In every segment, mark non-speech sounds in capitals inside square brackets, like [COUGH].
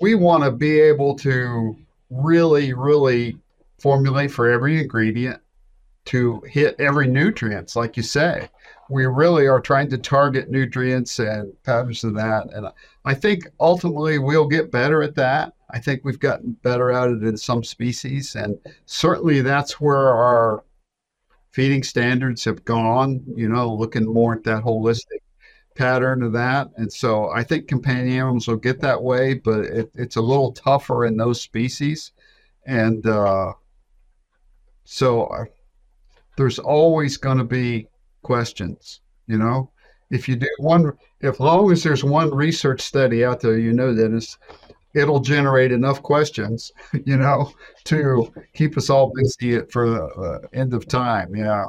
we want to be able to really, really formulate for every ingredient to hit every nutrients, like you say. We really are trying to target nutrients and patterns of that. And I think ultimately we'll get better at that. I think we've gotten better at it in some species. And certainly that's where our feeding standards have gone, you know, looking more at that holistic pattern of that. And so I think companion animals will get that way, but it, it's a little tougher in those species. And uh, so uh, there's always going to be questions, you know. If you do one, if long as there's one research study out there, you know that it's, it'll generate enough questions, [LAUGHS] you know, to keep us all busy for the uh, end of time. Yeah.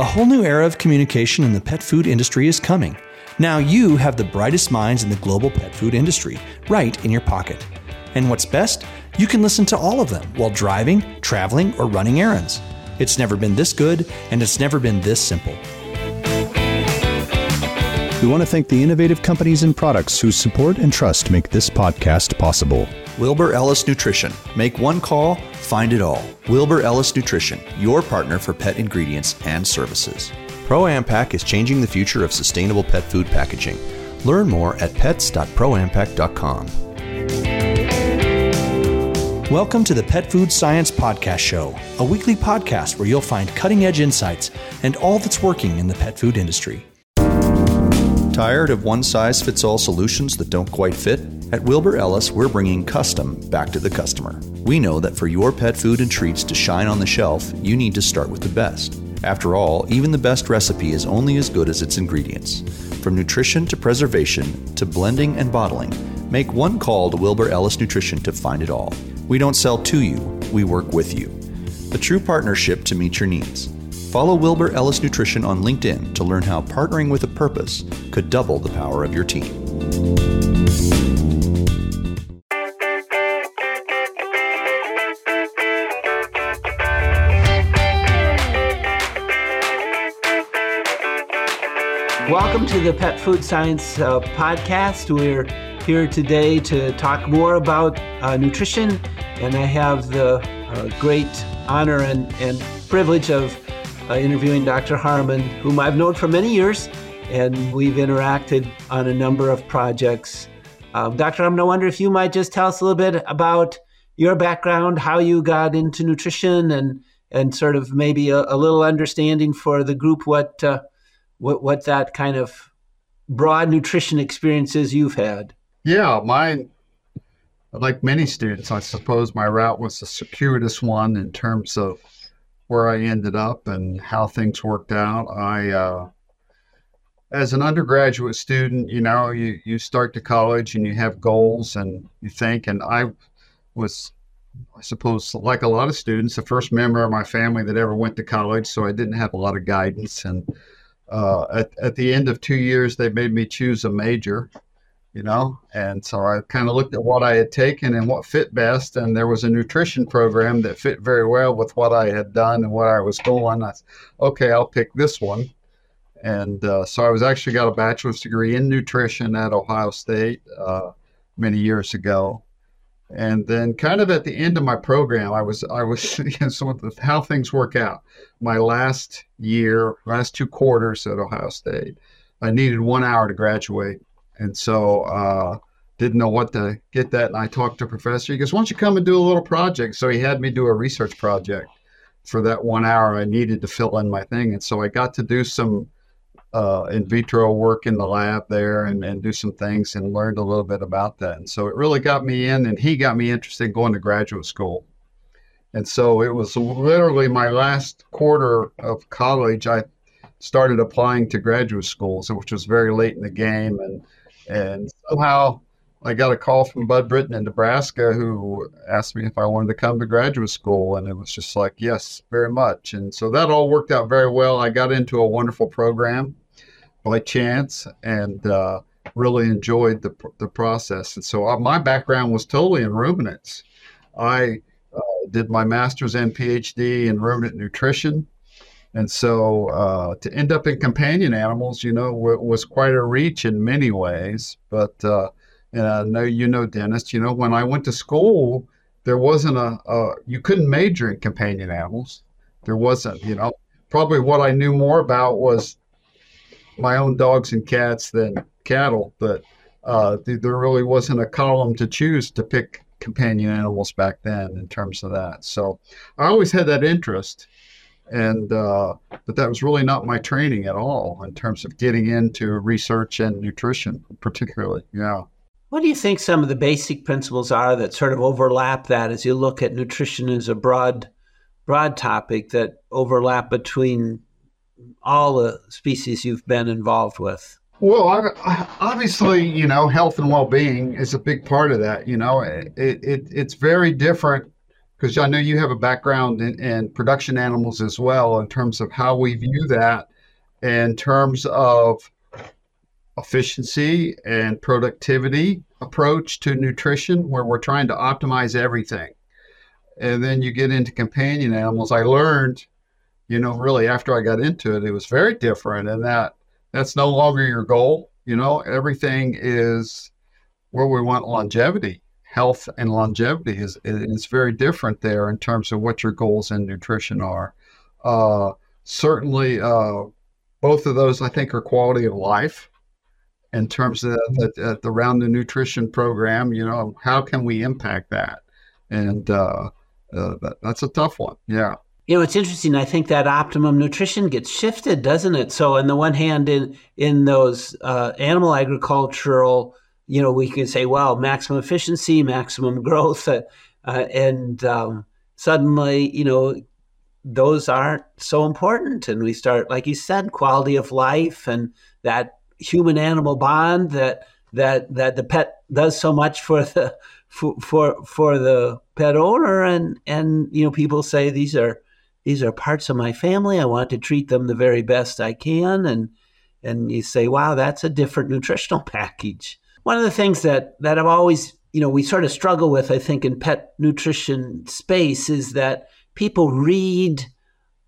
A whole new era of communication in the pet food industry is coming. Now you have the brightest minds in the global pet food industry right in your pocket. And what's best? You can listen to all of them while driving, traveling, or running errands. It's never been this good, and it's never been this simple. We want to thank the innovative companies and products whose support and trust make this podcast possible. Wilbur Ellis Nutrition. Make one call, find it all. Wilbur Ellis Nutrition, your partner for pet ingredients and services. ProAmpac is changing the future of sustainable pet food packaging. Learn more at pets.proampac.com. Welcome to the Pet Food Science Podcast Show, a weekly podcast where you'll find cutting edge insights and all that's working in the pet food industry. Tired of one size fits all solutions that don't quite fit? At Wilbur Ellis, we're bringing custom back to the customer. We know that for your pet food and treats to shine on the shelf, you need to start with the best. After all, even the best recipe is only as good as its ingredients. From nutrition to preservation to blending and bottling, make one call to Wilbur Ellis Nutrition to find it all. We don't sell to you, we work with you. A true partnership to meet your needs. Follow Wilbur Ellis Nutrition on LinkedIn to learn how partnering with a purpose could double the power of your team. Welcome to the Pet Food Science uh, Podcast. We're here today to talk more about uh, nutrition, and I have the uh, great honor and, and privilege of uh, interviewing Dr. Harmon, whom I've known for many years, and we've interacted on a number of projects. Um, Dr. Harmon, I wonder if you might just tell us a little bit about your background, how you got into nutrition, and and sort of maybe a, a little understanding for the group what uh, what what that kind of broad nutrition experiences you've had. Yeah, mine, like many students, I suppose my route was a circuitous one in terms of where I ended up and how things worked out. I, uh, as an undergraduate student, you know, you, you start to college and you have goals and you think, and I was, I suppose, like a lot of students, the first member of my family that ever went to college, so I didn't have a lot of guidance and uh, at, at the end of two years, they made me choose a major, you know, and so I kind of looked at what I had taken and what fit best, and there was a nutrition program that fit very well with what I had done and what I was going. I said, okay, I'll pick this one, and uh, so I was actually got a bachelor's degree in nutrition at Ohio State uh, many years ago, and then, kind of at the end of my program, I was I was [LAUGHS] you know, so the, how things work out. My last year, last two quarters at Ohio State, I needed one hour to graduate, and so uh, didn't know what to get that. And I talked to a professor. He goes, "Why don't you come and do a little project?" So he had me do a research project for that one hour I needed to fill in my thing, and so I got to do some uh, in vitro work in the lab there and, and do some things and learned a little bit about that. And so it really got me in, and he got me interested in going to graduate school. And so it was literally my last quarter of college. I started applying to graduate schools, which was very late in the game. And, and somehow I got a call from Bud Britton in Nebraska who asked me if I wanted to come to graduate school. And it was just like, yes, very much. And so that all worked out very well. I got into a wonderful program by chance and uh, really enjoyed the, the process. And so uh, my background was totally in ruminants. I uh, did my master's and PhD in ruminant nutrition. And so uh, to end up in companion animals, you know, w- was quite a reach in many ways. But uh, and I know you know, Dennis. You know, when I went to school, there wasn't a, a you couldn't major in companion animals. There wasn't. You know, probably what I knew more about was my own dogs and cats than cattle. But uh, there really wasn't a column to choose to pick companion animals back then in terms of that. So I always had that interest and uh, but that was really not my training at all in terms of getting into research and nutrition particularly yeah. What do you think some of the basic principles are that sort of overlap that as you look at nutrition as a broad broad topic that overlap between all the species you've been involved with? Well obviously you know health and well-being is a big part of that you know it, it it's very different because I know you have a background in, in, production animals as well, in terms of how we view that, in terms of efficiency and productivity approach to nutrition, where we're trying to optimize everything. And then you get into companion animals. I learned, you know, really after I got into it, it was very different, and that that's no longer your goal. You know, everything is where we want longevity health and longevity is is very different there in terms of what your goals in nutrition are. Uh, certainly, uh, both of those I think are quality of life. In terms of the, the, around the nutrition program, you know, how can we impact that? And uh, uh, that, that's a tough one. Yeah. You know, it's interesting. I think that optimum nutrition gets shifted, doesn't it? So, on the one hand, in in those uh, animal agricultural you know, we can say, well, maximum efficiency, maximum [LAUGHS] growth, uh, uh, and um, suddenly, you know, those aren't so important. And we start, like you said, quality of life and that human animal bond that that that the pet does so much for the [LAUGHS] for for, for the pet owner and and you know people say these are these are parts of my family i want to treat them the very best i can and and you say wow that's a different nutritional [LAUGHS] package one of the things that that I've always you know we sort of struggle with I think in pet nutrition space is that people read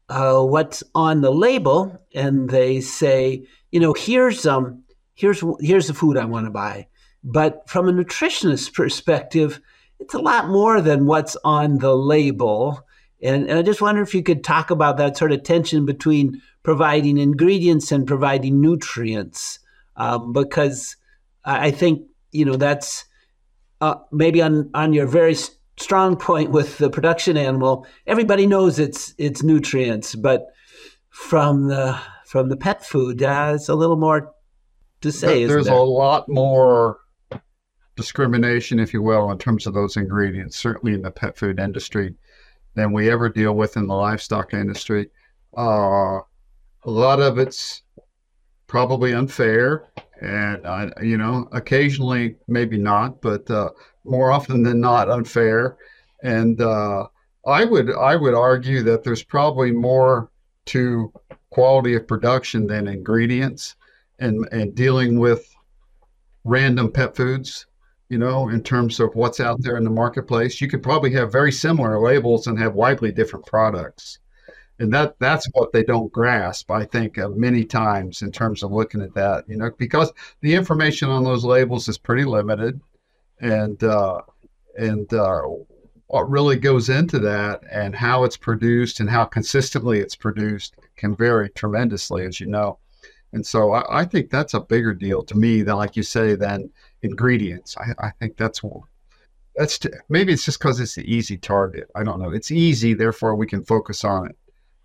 uh, what's on the label and they say you know here's um here's here's the food I want to buy. But from a nutritionist perspective it's a lot more than what's on the label. And, and I just wonder if you could talk about that sort of tension between providing ingredients and providing nutrients um, because I think you know that's uh, maybe on on your very strong point with the production animal. Everybody knows it's it's nutrients, but from the from the pet food, uh, it's a little more to say. There's there? a lot more discrimination, if you will, in terms of those ingredients. Certainly in the pet food industry, than we ever deal with in the livestock industry. Uh, a lot of it's probably unfair and I, you know, occasionally maybe not, but uh, more often than not unfair. And uh, I would I would argue that there's probably more to quality of production than ingredients, and and dealing with random pet foods. You know, in terms of what's out there in the marketplace, you could probably have very similar labels and have widely different products and that that's what they don't grasp i think uh, many times in terms of looking at that you know because the information on those labels is pretty limited. And uh, and uh, what really goes into that and how it's produced and how consistently it's produced can vary tremendously as you know. And so I, I think that's a bigger deal to me than like you say than ingredients. I, I think that's that's t- maybe it's just because it's the easy target. I don't know. It's easy therefore we can focus on it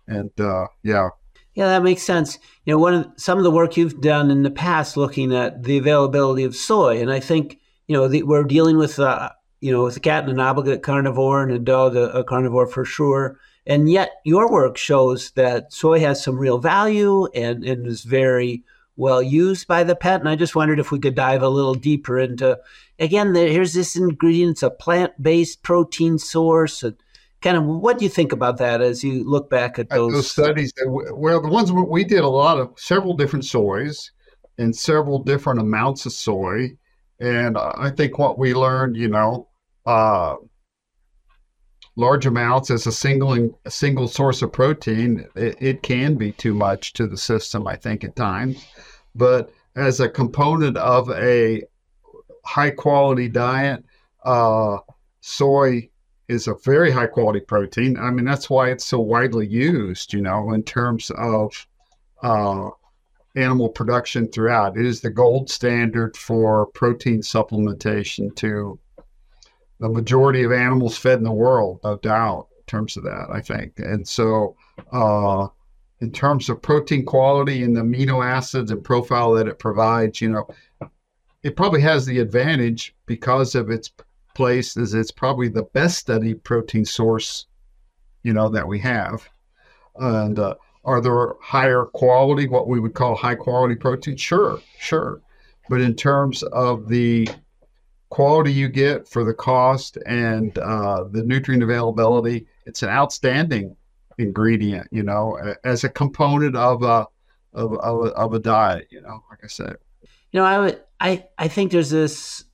and uh, yeah. Yeah, that makes sense. You know, one of some of the work you've done in the past, looking at the availability of soy, and I think you know the, we're dealing with uh, you know with a cat and an obligate carnivore and a dog a, a carnivore for sure. And yet, your work shows that soy has some real value and, and is very well used by the pet. And I just wondered if we could dive a little deeper into again. The, here's this ingredient; it's a plant-based protein source. And, kind of what do you think about that as you look back at those, those studies? Well, the ones we did a lot of several different soys and several different amounts of soy, and I think what we learned, you know, uh, large amounts as a single a single source of protein, it, it can be too much to the system, I think, at times. But as a component of a high quality diet, uh, soy is a very high quality protein. I mean, that's why it's so widely used, you know, in terms of uh, animal production throughout. It is the gold standard for protein supplementation to the majority of animals fed in the world, no doubt, in terms of that, I think. And so, uh, in terms of protein quality and the amino acids and profile that it provides, you know, it probably has the advantage because of its place is it's probably the best studied protein source, you know, that we have. And uh, are there higher quality, what we would call high quality protein? Sure, sure. But in terms of the quality you get for the cost and uh, the nutrient availability, it's an outstanding ingredient, you know, as a component of a of, of, of a diet, you know, like I said. You know, I would I I think there's this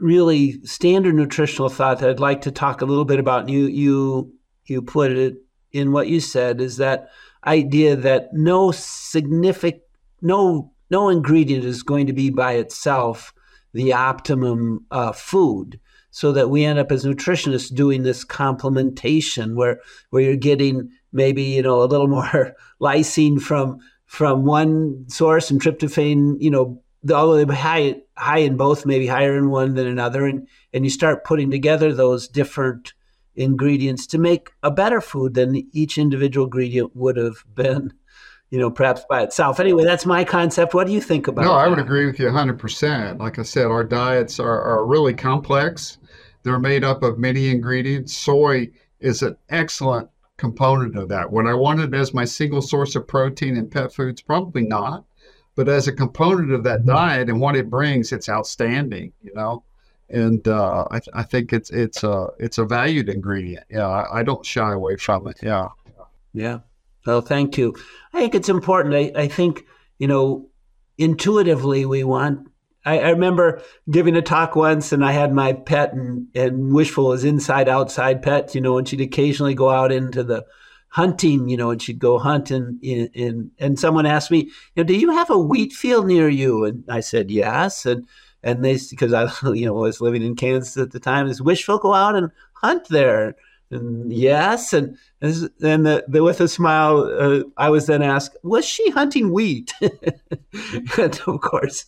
really standard nutritional thought that I'd like to talk a little bit about. You you you put it in what you said is that idea that no significant no no ingredient is going to be by itself the optimum uh, food so that we end up as nutritionists doing this complementation where where you're getting maybe you know a little [LAUGHS] more lysine from from one source and tryptophan you know although they're high high in both, maybe higher in one than another, and and you start putting together those different ingredients to make a better food than each individual ingredient would have been, you know, perhaps by itself. Anyway, that's my concept. What do you think about? No, that? I would agree with you 100%. Like I said, our diets are, are really complex. They're made up of many ingredients. Soy is an excellent component of that. Would I want it as my single source of protein in pet foods? Probably not. But as a component of that diet and what it brings, it's outstanding, you know. And uh, I, I think it's it's a it's a valued ingredient. Yeah, I, I don't shy away from it. Yeah. Yeah. Well, thank you. I think it's important. I, I think you know intuitively we want I, I, remember giving a talk once and I had my pet and, and Wishful was inside outside pet, you know, and she'd occasionally go out into the hunting, you know, and she'd go hunting in, in and someone asked me, you know, do you have a wheat field near you? And I said, yes. And and they because I [LAUGHS] you know was living in Kansas at the time, is Wishful go out and hunt there? And yes, and and the, the, with a smile, uh, I was then asked, was she hunting wheat? [LAUGHS] and of course,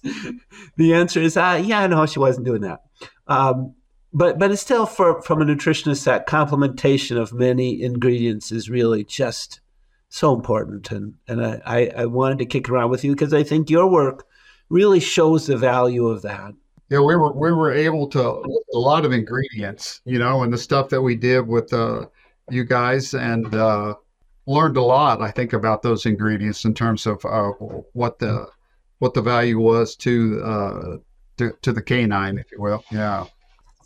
the answer is, uh, yeah, no, she wasn't doing that. Um, but but it's still for from a nutritionist that complementation of many ingredients is really just so important and and I, I wanted to kick around with you because I think your work really shows the value of that. Yeah, we were we were able to a lot of ingredients, you know, and the stuff that we did with uh, you guys and uh, learned a lot. I think about those ingredients in terms of uh, what the what the value was to, uh, to to the canine, if you will. Yeah.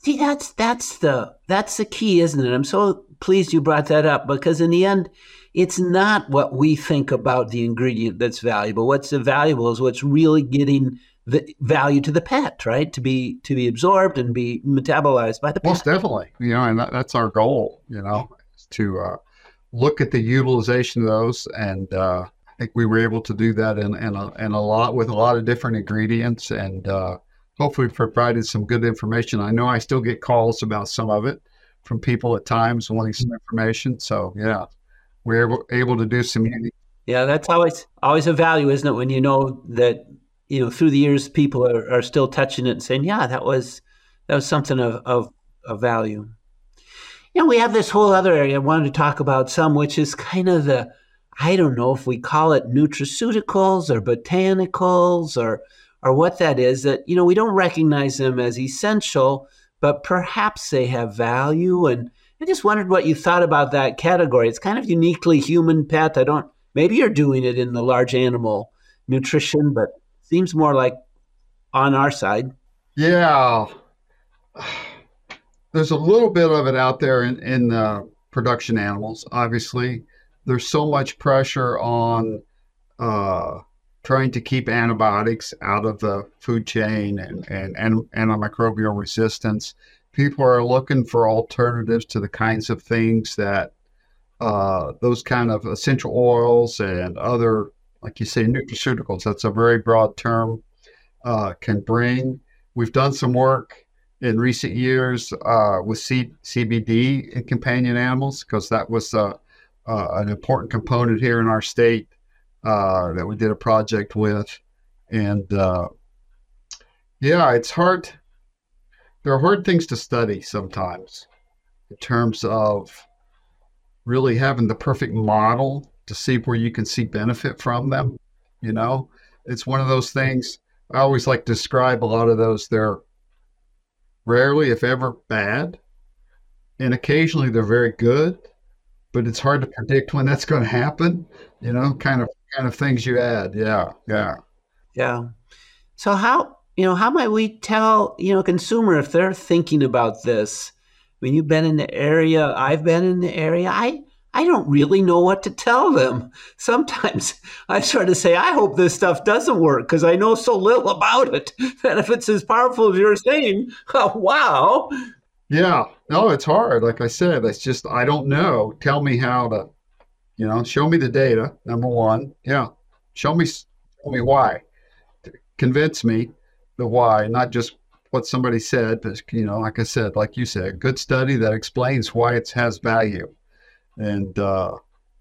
See, that's that's the that's the key, isn't it? I'm so pleased you brought that up because in the end, it's not what we think about the ingredient that's valuable. What's valuable is what's really getting the value to the pet, right? To be to be absorbed and be metabolized by the pet. Most definitely, you know, and that, that's our goal. You know, to uh, look at the utilization of those, and uh, I think we were able to do that in, in, a, in a lot with a lot of different ingredients and. Uh, hopefully provided some good information. I know I still get calls about some of it from people at times wanting some information. So yeah, we're able, able to do some. Yeah, that's always always a value, isn't it? When you know that you know through the years people are, are still touching it and saying, yeah, that was that was something of, of, of value. You know, we have this whole other area I wanted to talk about some, which is kind of the I don't know if we call it nutraceuticals or botanicals or or what that is that you know we don't recognize them as essential but perhaps they have value. And i just wondered what you thought about that category. It's kind of uniquely human pet. I don't maybe you're doing it in the large animal nutrition but seems more like on our side. Yeah. There's a little bit of it out there in, in uh, production animals obviously. There's so much pressure on uh, trying to keep antibiotics out of the food chain and, and, and antimicrobial resistance. people are looking for alternatives to the kinds of things that uh, those kind of essential oils and other, like you say, nutraceuticals. That's a very broad term. Uh, can bring. We've done some work in recent years uh, with C- CBD in companion animals because that was uh, uh, an important component here in our state uh, that we did a project with. And uh, yeah, it's hard. There are hard things to study sometimes in terms of really having the perfect model to see where you can see benefit from them. You know, it's one of those things. I always like to describe a lot of those. They're rarely, if ever, bad, and occasionally they're very good. But it's hard to predict when that's going to happen. You know, kind of kind of things you add. Yeah, yeah, yeah. So how you know how might we tell you know consumer if they're thinking about this? I mean, you've been in the area. I've been in the area. I I don't really know what to tell them. [LAUGHS] Sometimes I sort of say, I hope this stuff doesn't work because I know so little about it [LAUGHS] that if it's as powerful as you're saying, [LAUGHS] oh, wow. Yeah, no, it's hard. Like I said, it's just, I don't know. Tell me how to, you know, show me the data, number one. Yeah. Show me, show me why. Convince me the why, not just what somebody said, but, you know, like I said, like you said, good study that explains why it has value and uh,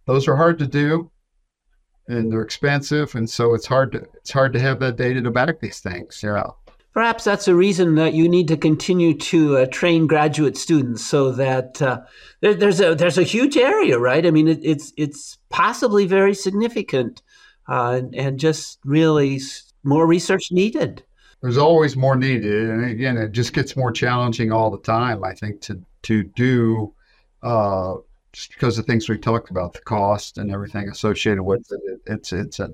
those are hard to do, and they're expensive, and so it's hard to it's hard to have that data to back these things. Yeah. Perhaps that's a reason that you need to continue to uh, train graduate students, so that uh, there, there's a there's a huge area, right? I mean, it, it's it's possibly very significant, uh, and, and just really more research needed. There's always more needed, and again, it just gets more challenging all the time. I think to to do uh, just because of things we talked about, the cost and everything associated with it. It's it's a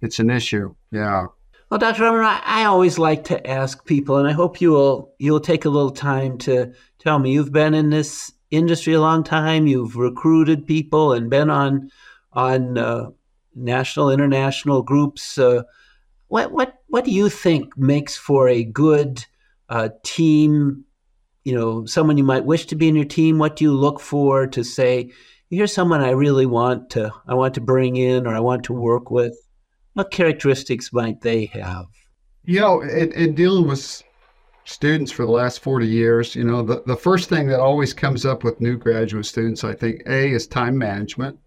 it's an issue. Yeah. Well, Dr. I, I always like to ask people, and I hope you will you'll take a little time to tell me. You've been in this industry a long time. You've recruited people and been on on uh, national, international groups. Uh, what what what do you think makes for a good uh, team you know, someone you might wish to be in your team? What do you look for to say, here's someone I really want to I want to bring in or I want to work with? What characteristics might they have? You know, in, in dealing with students for the last 40 years, you know, the, the first thing that always comes up with new graduate students, I think, A, is time management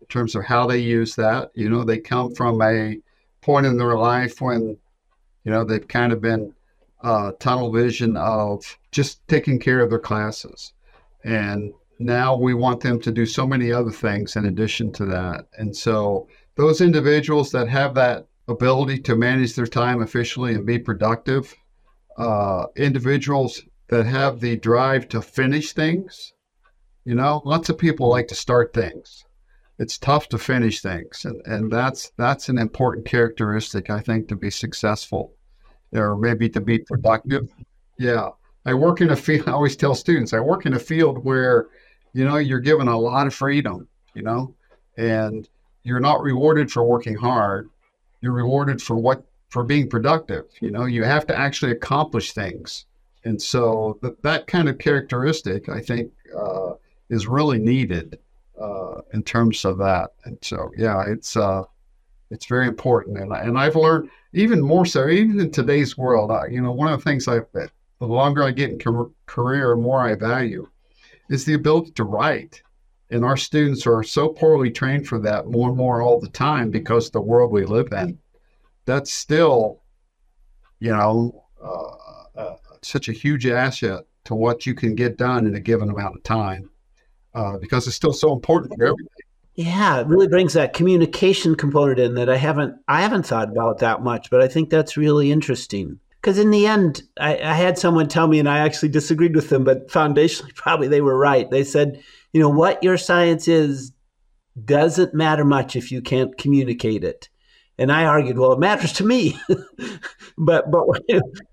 in terms of how they use that. You know, they come from a point in their life when, you know, they've kind of been uh, tunnel vision of just taking care of their classes. And now we want them to do so many other things in addition to that. And so those individuals that have that ability to manage their time efficiently and be productive, uh, individuals that have the drive to finish things, you know, lots of people like to start things. It's tough to finish things, and, and that's that's an important characteristic I think to be successful or maybe to be productive. Yeah. I work in a field, [LAUGHS] I always tell students, I work in a field where, you know, you're given a lot of freedom, you know, and you're not rewarded for working hard. You're rewarded for what, for being productive. You know, you have to actually accomplish things. And so that, that kind of characteristic, I think, uh, is really needed uh, in terms of that. And so, yeah, it's, uh, it's very important. And, and I've learned, even more so, even in today's world, I, you know, one of the things I, the longer I get in career, the more I value is the ability to write. And our students are so poorly trained for that more and more all the time because the world we live in. That's still, you know, uh, uh, such a huge asset to what you can get done in a given amount of time uh, because it's still so important for everybody. Yeah, it really brings that communication component in that I haven't I haven't thought about that much, but I think that's really interesting. Because in the end, I, I, had someone tell me, and I actually disagreed with them, but foundationally, [LAUGHS] probably they were right. They said, you know, what your science is doesn't matter much if you can't communicate it. And I argued, well, it matters to me. [LAUGHS] but but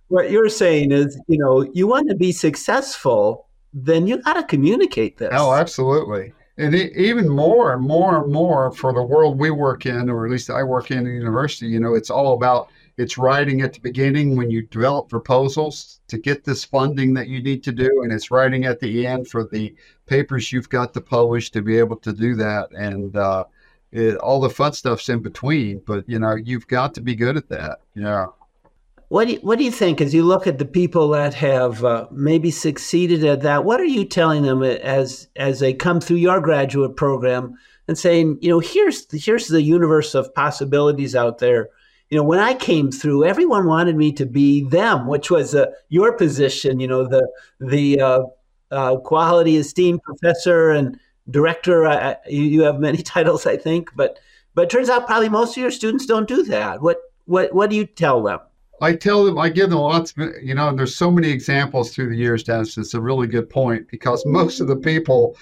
what you're saying is, you know, you want to be successful, then you got to communicate this. Oh, absolutely and even more and more and more for the world we work in, or at least I work in the university, you know, it's all about it's writing at the beginning when you develop proposals to get this funding that you need to do, and it's writing at the end for the papers you've got to publish to be able to do that. And uh, it, all the fun stuff's in between, but you know you've got to be good at that. Yeah. What do you, what do you think as you look at the people that have uh, maybe succeeded at that? What are you telling them as as they come through your graduate program and saying, you know, here's the, here's the universe of possibilities out there. You know, when I came through, everyone wanted me to be them, which was uh, your position. You know, the the uh, uh quality esteemed professor and director. Uh, you, you have many [LAUGHS] titles, I think, but but it turns out probably most of your students don't do that. What what what do you tell them? I tell them, I give them lots, of, you know, and there's so many examples through the years, Dennis. It's a really good point because most of the people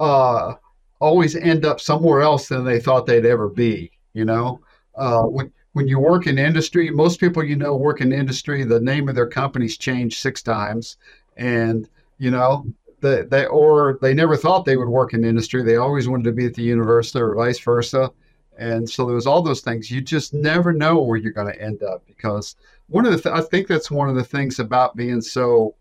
uh, always end up somewhere else than they thought they'd ever be, you know. Uh, when, when you work in industry, most people you know work in industry, the name of their company's changed six times. And, you know, they, they or they never thought they would work in industry. They always wanted to be at the university or vice versa. And so there was all those things. You just never know where you're going to end up because one of the th- I think that's one of the things about being so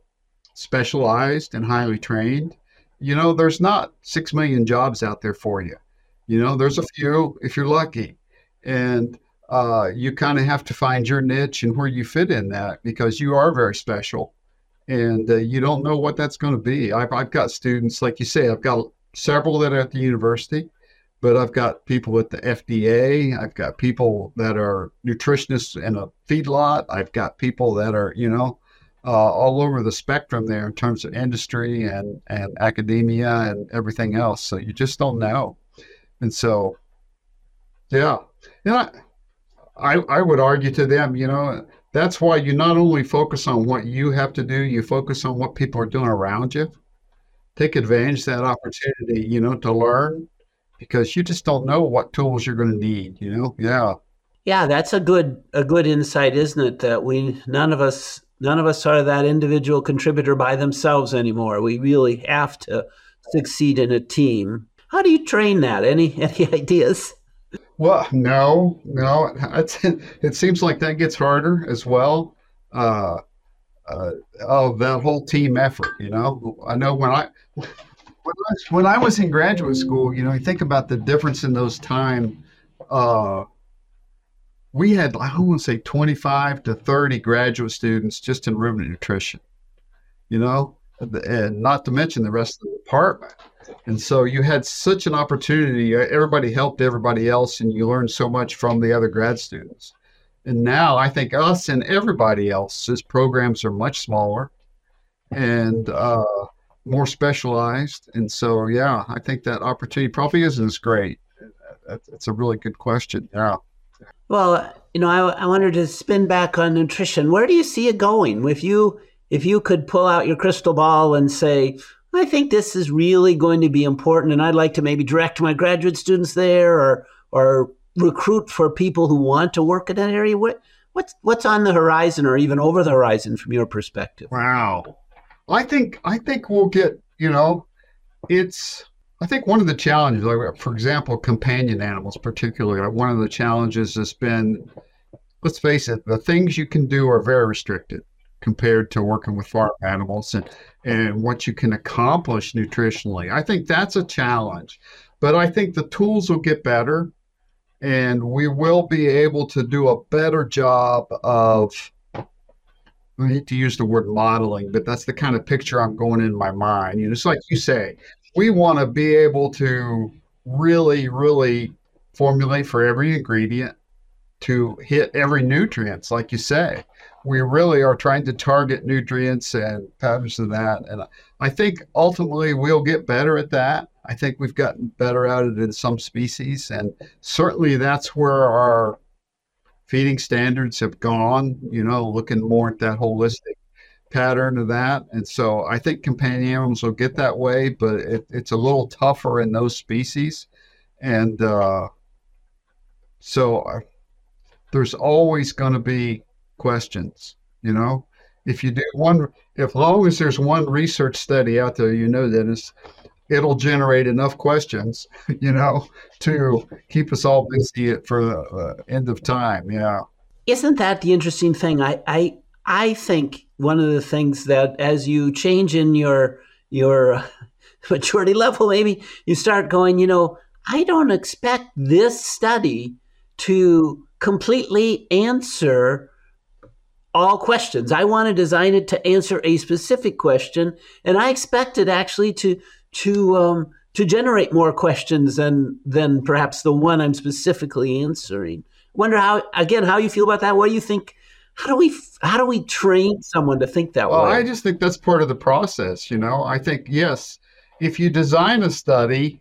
specialized and highly trained. You know, there's not six million jobs out there for you. You know, there's a few if you're lucky, and uh, you kind of have to find your niche and where you fit in that because you are very special, and uh, you don't know what that's going to be. I've, I've got students, like you say, I've got several that are at the university but I've got people at the FDA. I've got people that are nutritionists in a feedlot. I've got people that are, you know, uh, all over the spectrum there in terms of industry and, and academia and everything else. So you just don't know. And so, yeah. Yeah. I, I would argue to them, you know, that's why you not only focus on what you have to do, you focus on what people are doing around you. Take advantage of that opportunity, you know, to learn because you just don't know what tools you're going to need, you know? Yeah. Yeah, that's a good a good insight, isn't it? That we none of us none of us are that individual contributor by themselves anymore. We really have to succeed in a team. How do you train that? Any [LAUGHS] any ideas? Well, no, no. It seems like that gets harder as well. Uh, uh, that whole team effort. You know, I know when I when I, was, when I was in graduate school, you know, you think about the difference in those time. Uh, we had, I want to say, 25 to 30 graduate students just in ruminant nutrition, you know, and not to mention the rest of the department. And so you had such an opportunity. Everybody helped everybody else, and you learned so much from the other grad students. And now I think us and everybody else's programs are much smaller. And, uh, more specialized. And so, yeah, I think that opportunity probably isn't as great. It's a really good question. Yeah. Well, you know, I, I wanted to spin back on nutrition. Where do you see it going? If you if you could pull out your crystal ball and say, I think this is really going to be important, and I'd like to maybe direct my graduate students there, or or recruit for people who want to work in that area. What what's what's on the horizon, or even over the horizon, from your perspective? Wow. I think I think we'll get you know, it's I think one of the challenges, like for example, companion animals, particularly, one of the challenges has been, let's face it, the things you can do are very restricted compared to working with farm animals and and what you can accomplish nutritionally. I think that's a challenge, but I think the tools will get better, and we will be able to do a better job of I hate to use the word modeling, but that's the kind of picture I'm going in my mind. You know, it's like you say, we want to be able to really, really formulate for every ingredient to hit every nutrients, like you say. We really are trying to target nutrients and patterns of that. And I think ultimately we'll get better at that. I think we've gotten better at it in some species. And certainly that's where our feeding standards have gone, you know, looking more at that holistic pattern of that. And so I think companion animals will get that way, but it, it's a little tougher in those species. And uh, so uh, there's always going to be questions, you know. If you do one, if long as there's one research study out there, you know, Dennis, it'll generate enough questions, [LAUGHS] you know, to keep us all busy for the uh, end of time. Yeah. isn't that the interesting thing? I, I I think one of the things that as you change in your your [LAUGHS] maturity level, maybe you start going, you know, I don't expect this study to completely answer all questions. I want to design it to answer a specific question, and I expect it actually to to um, to generate more questions than than perhaps the one I'm specifically answering. Wonder how again how you feel about that. What do you think? How do we how do we train someone to think that way? well, way? I just think that's part of the process. You know, I think yes, if you design a study,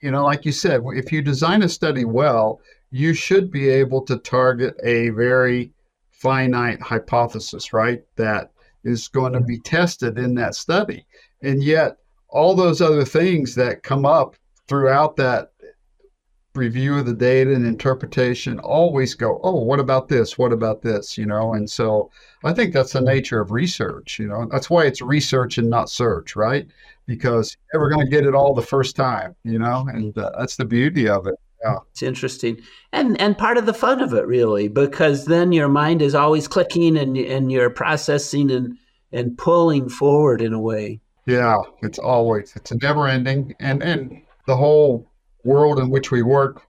you know, like you said, if you design a study well, you should be able to target a very finite hypothesis, right? That is going to be tested in that study. And yet, all those other things that come up throughout that review of the data and interpretation always go, oh, what about this? What about this? You know, and so I think that's the nature of research. You know, that's why it's research and not search, right? Because never going to get it all the first time, you know, and uh, that's the beauty of it. Yeah. It's interesting. And and part of the fun of it really, because then your mind is always clicking and and you're processing and and pulling forward in a way. Yeah, it's always it's a never ending and and the whole world in which we work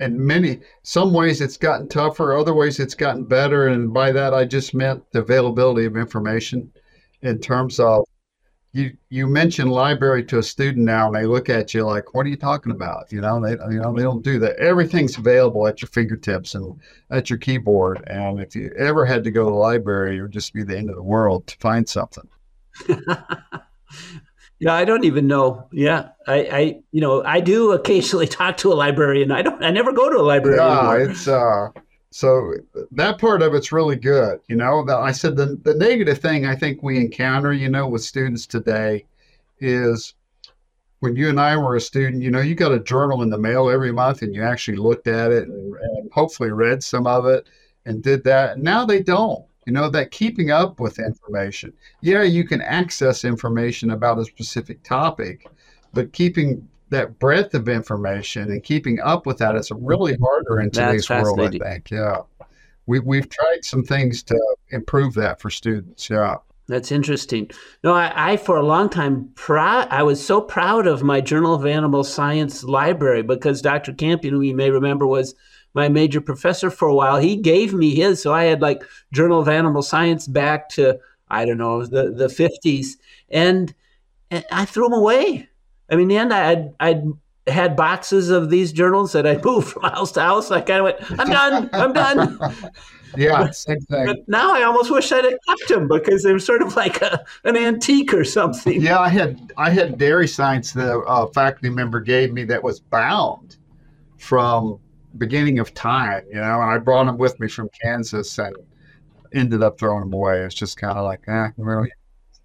in many some ways it's gotten tougher, other ways it's gotten better. And by that I just meant the availability of information in terms of you you mention library to a student now and they look at you like what are you talking about? You know they you know they don't do that. Everything's available at your fingertips and at your keyboard and if you ever had to go to the library it would just be the end of the world to find something. [LAUGHS] Yeah i don't even know. Yeah i i you know i do occasionally [LAUGHS] talk to a librarian. I don't i never go to a library yeah anymore. it's uh so that part of it's really good. You know, I said the, the negative thing I think we encounter, you know, with students today is when you and I were a student, you know, you got a journal in the mail every month and you actually looked at it and, and hopefully read some of it and did that. Now they don't. You know, that keeping up with information. Yeah, you can access information about a specific topic, but keeping that breadth of information and keeping up with that is really mm-hmm. harder in today's world, I think. Yeah. We, we've tried some things to improve that for students. Yeah. That's interesting. No, I, I for a long time proud. I was so proud of my Journal of Animal Science library because Dr. Campion, who you may remember, was my major professor for a while. He gave me his, so I had like Journal of Animal Science back to I don't know the the fifties, and, and I threw them away. I mean, in the end, I'd, I'd had boxes of these journals that I [LAUGHS] moved from house to house. I kind of went, I'm done, I'm done. [LAUGHS] yeah, same thing. But now I almost wish I'd have kept them because they're sort of like a, an antique or something. Yeah, I had I had dairy science the uh, faculty member gave me that was bound from beginning of time, you know, and I brought them with me from Kansas and ended up throwing them away. It's just kind of like, eh, really,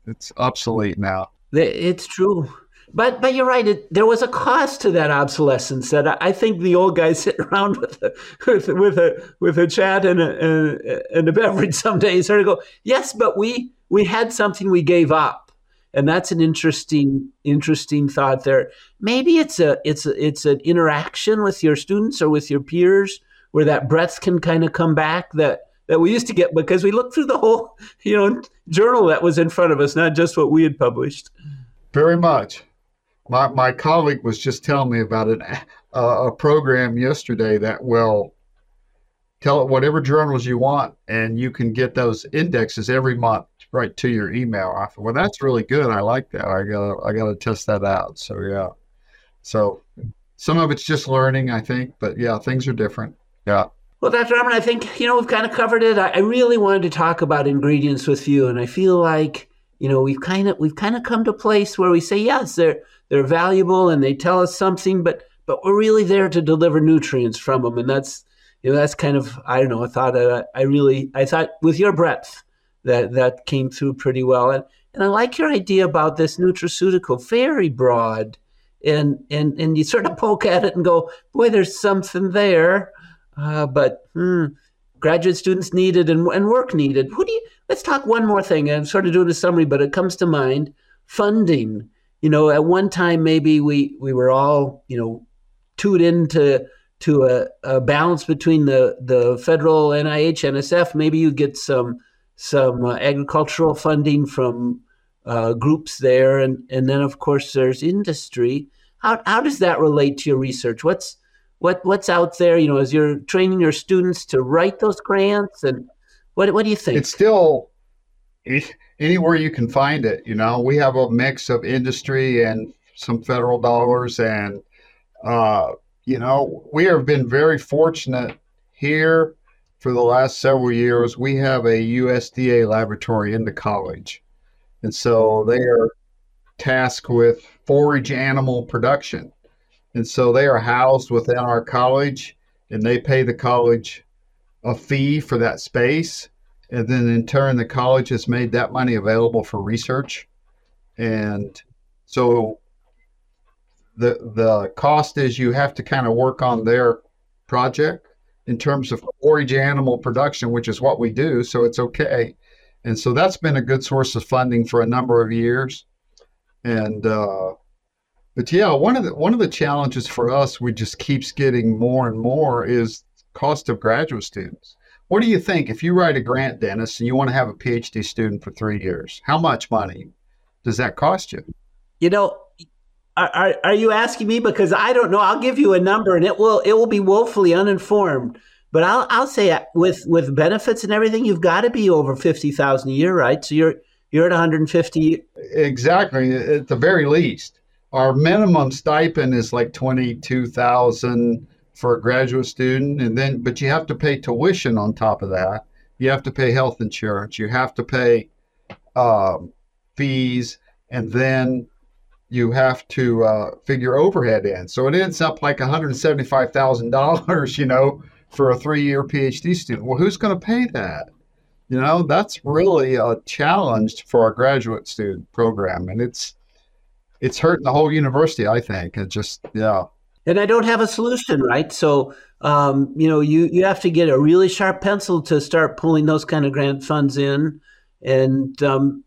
it's obsolete now. It's true. But but you're right. It, there was a cost to that obsolescence. That I, I think the old guys [LAUGHS] sit around with a with, with a with a chat and a, and a beverage some days sort of go, yes, but we we had something we gave up, and that's an interesting interesting thought there. Maybe it's a it's a, it's an interaction with your students or with your peers where that breadth can kind of come back that that we used to get because we looked through the whole [LAUGHS] you know journal that was in front of us, not just what we had published. Very much. My, my colleague was just telling me about an, uh, a program yesterday that will tell it whatever journals you want, and you can get those indexes every month right to your email. I thought, well, that's really good. I like that. I got I got to test that out. So yeah, so some of it's just learning, I think, but yeah, things are different. Yeah. Well, Dr. Harmon, I think you know we've kind of covered it. I, I really wanted to talk about ingredients with you, and I feel like you know we've kind of we've kind of come to a place where we say yes, they're they're valuable and they tell us something, but but we're really there to deliver nutrients from them, and that's you know that's kind of I don't know. I thought uh, I really I thought with your breadth that that came through pretty well, and and I like your idea about this nutraceutical, very broad, and and and you sort of [LAUGHS] poke at it and go, boy, there's something there, uh, but. Hmm, graduate students needed and, and work needed. Who do you, let's talk one more thing. I'm sort of doing a summary, but it comes to mind funding you know, at one time maybe we we were all you know tuned into to a, a balance between the the federal NIH NSF. Maybe you get some some uh, agricultural funding from uh, groups there, and and then of course there's industry. How how does that relate to your research? What's what what's out there? You know, as you're training your students to write those grants, and what what do you think? It's still anywhere you can find it. You know, we have a mix of industry and some federal dollars, and uh, you know, we have been very fortunate here for the last several years. We have a USDA laboratory in the college, and so they are tasked with forage animal production. And so they are housed within our college and they pay the college a fee for that space. And then in turn, the college has made that money available for research. And so the the cost is you have to kind of work on their project in terms of forage animal production, which is what we do. So it's okay. And so that's been a good source of funding for a number of years. And uh, but yeah, one of the one of the challenges for us, we just keeps getting more and more is cost of graduate students. What do you think if you write a grant, Dennis, and you want to have a PhD student for three years? How much money does that cost you? You know, are, are you asking me because I don't know? I'll give you a number, and it will it will be woefully uninformed. But I'll I'll say uh, with with benefits and everything, you've got to be over fifty thousand a year, right? So you're you're at one hundred and fifty. Exactly, at the very least. Our minimum stipend is like twenty two thousand for a graduate student, and then but you have to pay tuition on top of that. You have to pay health insurance. You have to pay um, fees, and then you have to uh, figure overhead in. So it ends up like $175,000, [LAUGHS] you know, for a three year PhD student. Well, who's going to pay that? You know, that's really a challenge for our graduate student program. And it's, it's hurting the whole university, I think. It just, yeah. And I don't have a solution, right? So, um, you know, you, you have to get a really sharp pencil to start pulling those kind of grant funds in. And um,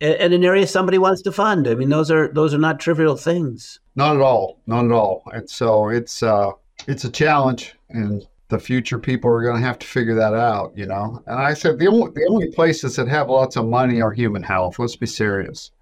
in an area somebody wants to fund. I mean, those are those are not trivial things. Not at all. Not at all. And so it's uh, it's a challenge, and the future people are going to have to figure that out. You know. And I said the only the only places that have lots of money are human health. Let's be serious.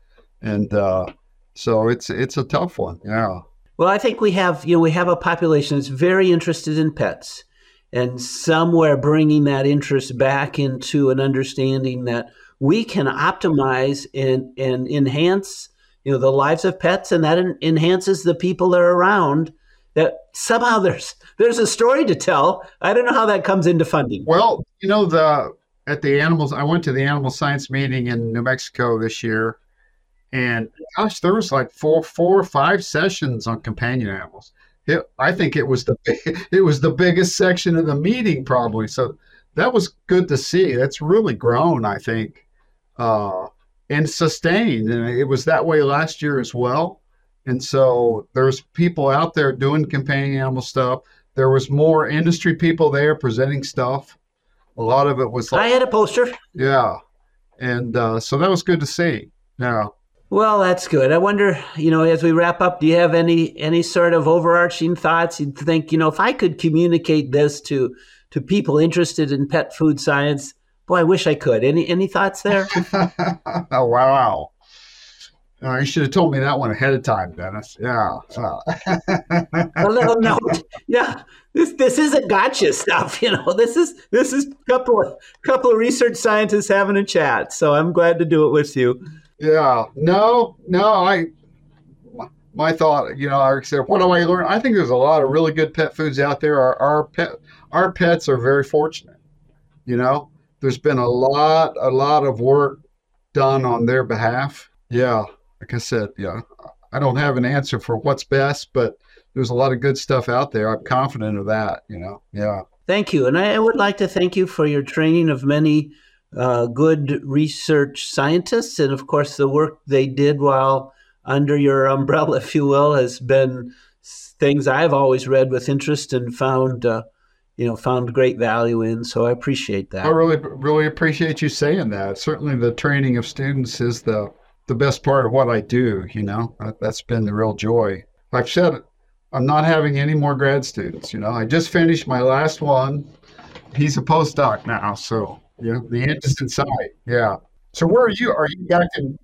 And uh, so it's it's a tough one. Yeah. Well, I think we have you know we have a population that's very interested in pets, and somewhere bringing that interest back into an understanding that we can optimize and, and enhance you know the lives of pets and that en- enhances the people that are around that somehow there's there's a story to tell. I don't know how that comes into funding. Well you know the at the animals i went to the animal science meeting in new mexico this year and gosh there was like four four or five sessions on companion animals it, i think it was the [LAUGHS] it was the biggest section of the meeting probably so that was good to see that's really grown i think uh, and sustained. And it was that way last year as well. And so there's people out there doing companion animal stuff. There was more industry people there presenting stuff. A lot of it was. Like, I had a poster. Yeah, and uh, so that was good to see. Yeah. Well, that's good. I wonder, you know, as we wrap up, do you have any any sort of overarching thoughts? You'd think, you know, if I could communicate this to to people interested in pet food science, Boy, I wish I could. Any any thoughts there? [LAUGHS] oh wow. Uh, you should have told me that one ahead of time, Dennis. Yeah. [LAUGHS] A little note. Yeah. This this isn't gotcha stuff, you know. This is this is a couple of couple of research scientists having a chat. So I'm glad to do it with you. Yeah. No, no, I my thought, you know, I said, what do I learn? I think there's a lot of really good pet foods out there. Our our pet our pets are very fortunate. You know, there's been a lot, a lot of work done on their behalf. Yeah, like I said, yeah, I don't have an answer for what's best, but there's a lot of good stuff out there. I'm confident of that. You know, yeah. Thank you, and I would like to thank you for your training of many uh, good research scientists, and of course the work they did while under your umbrella, [LAUGHS] if you will, has been things I've always read with interest and found. Uh, you know found great value in. So I appreciate that. I really really appreciate you saying that. Certainly, the training of students is the the best part of what I do. You know, that's been the real joy. I've said I'm not having any more grad students. You know, I just finished my last one. He's a postdoc now, so yeah, the end is in sight. Yeah. So where are you? Are you back in?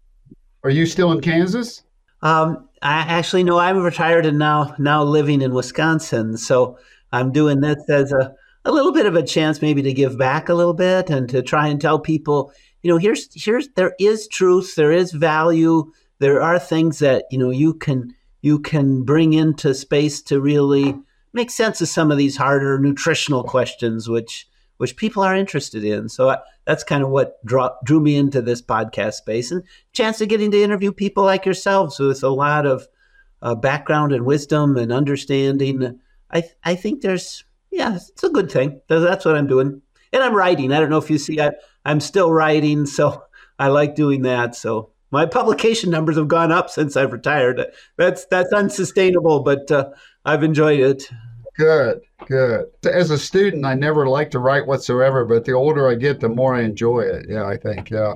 Are you still in Kansas? Um, I actually no, I'm retired and now now living in Wisconsin. So I'm doing this as a a little bit of a chance maybe to give back a little bit and to try and tell people, you know, here's here's there is truth, there is value, there are things that you know you can you can bring into space to really make sense of some of these harder nutritional questions, which which people are interested in. So I, that's kind of what draw, drew me into this podcast space and chance of getting to interview people like yourselves with a lot of uh, background and wisdom and understanding. I I think there's yeah, it's a good thing. That's what I'm doing, and I'm writing. I don't know if you see, I, I'm still writing, so I like doing that. So my publication numbers have gone up since I've retired. That's that's unsustainable, but uh, I've enjoyed it. Good, good. As a student, I never liked to write whatsoever, but the older I get, the more I enjoy it. Yeah, I think. Yeah.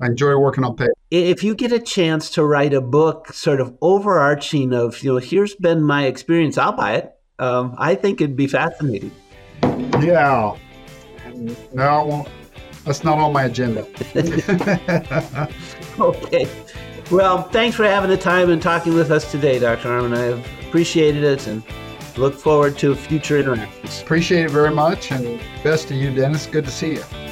I enjoy working on paper. If you get a chance to write a book, sort of overarching of, you know, here's been my experience, I'll buy it. Um, I think it'd be fascinating. Yeah. No, that's not on my agenda. [LAUGHS] [LAUGHS] okay. Well, thanks for having the time and talking with us today, Dr. Harmon. I've appreciated it and look forward to future interactions. Appreciate it very much, and best to you, Dennis. Good to see you.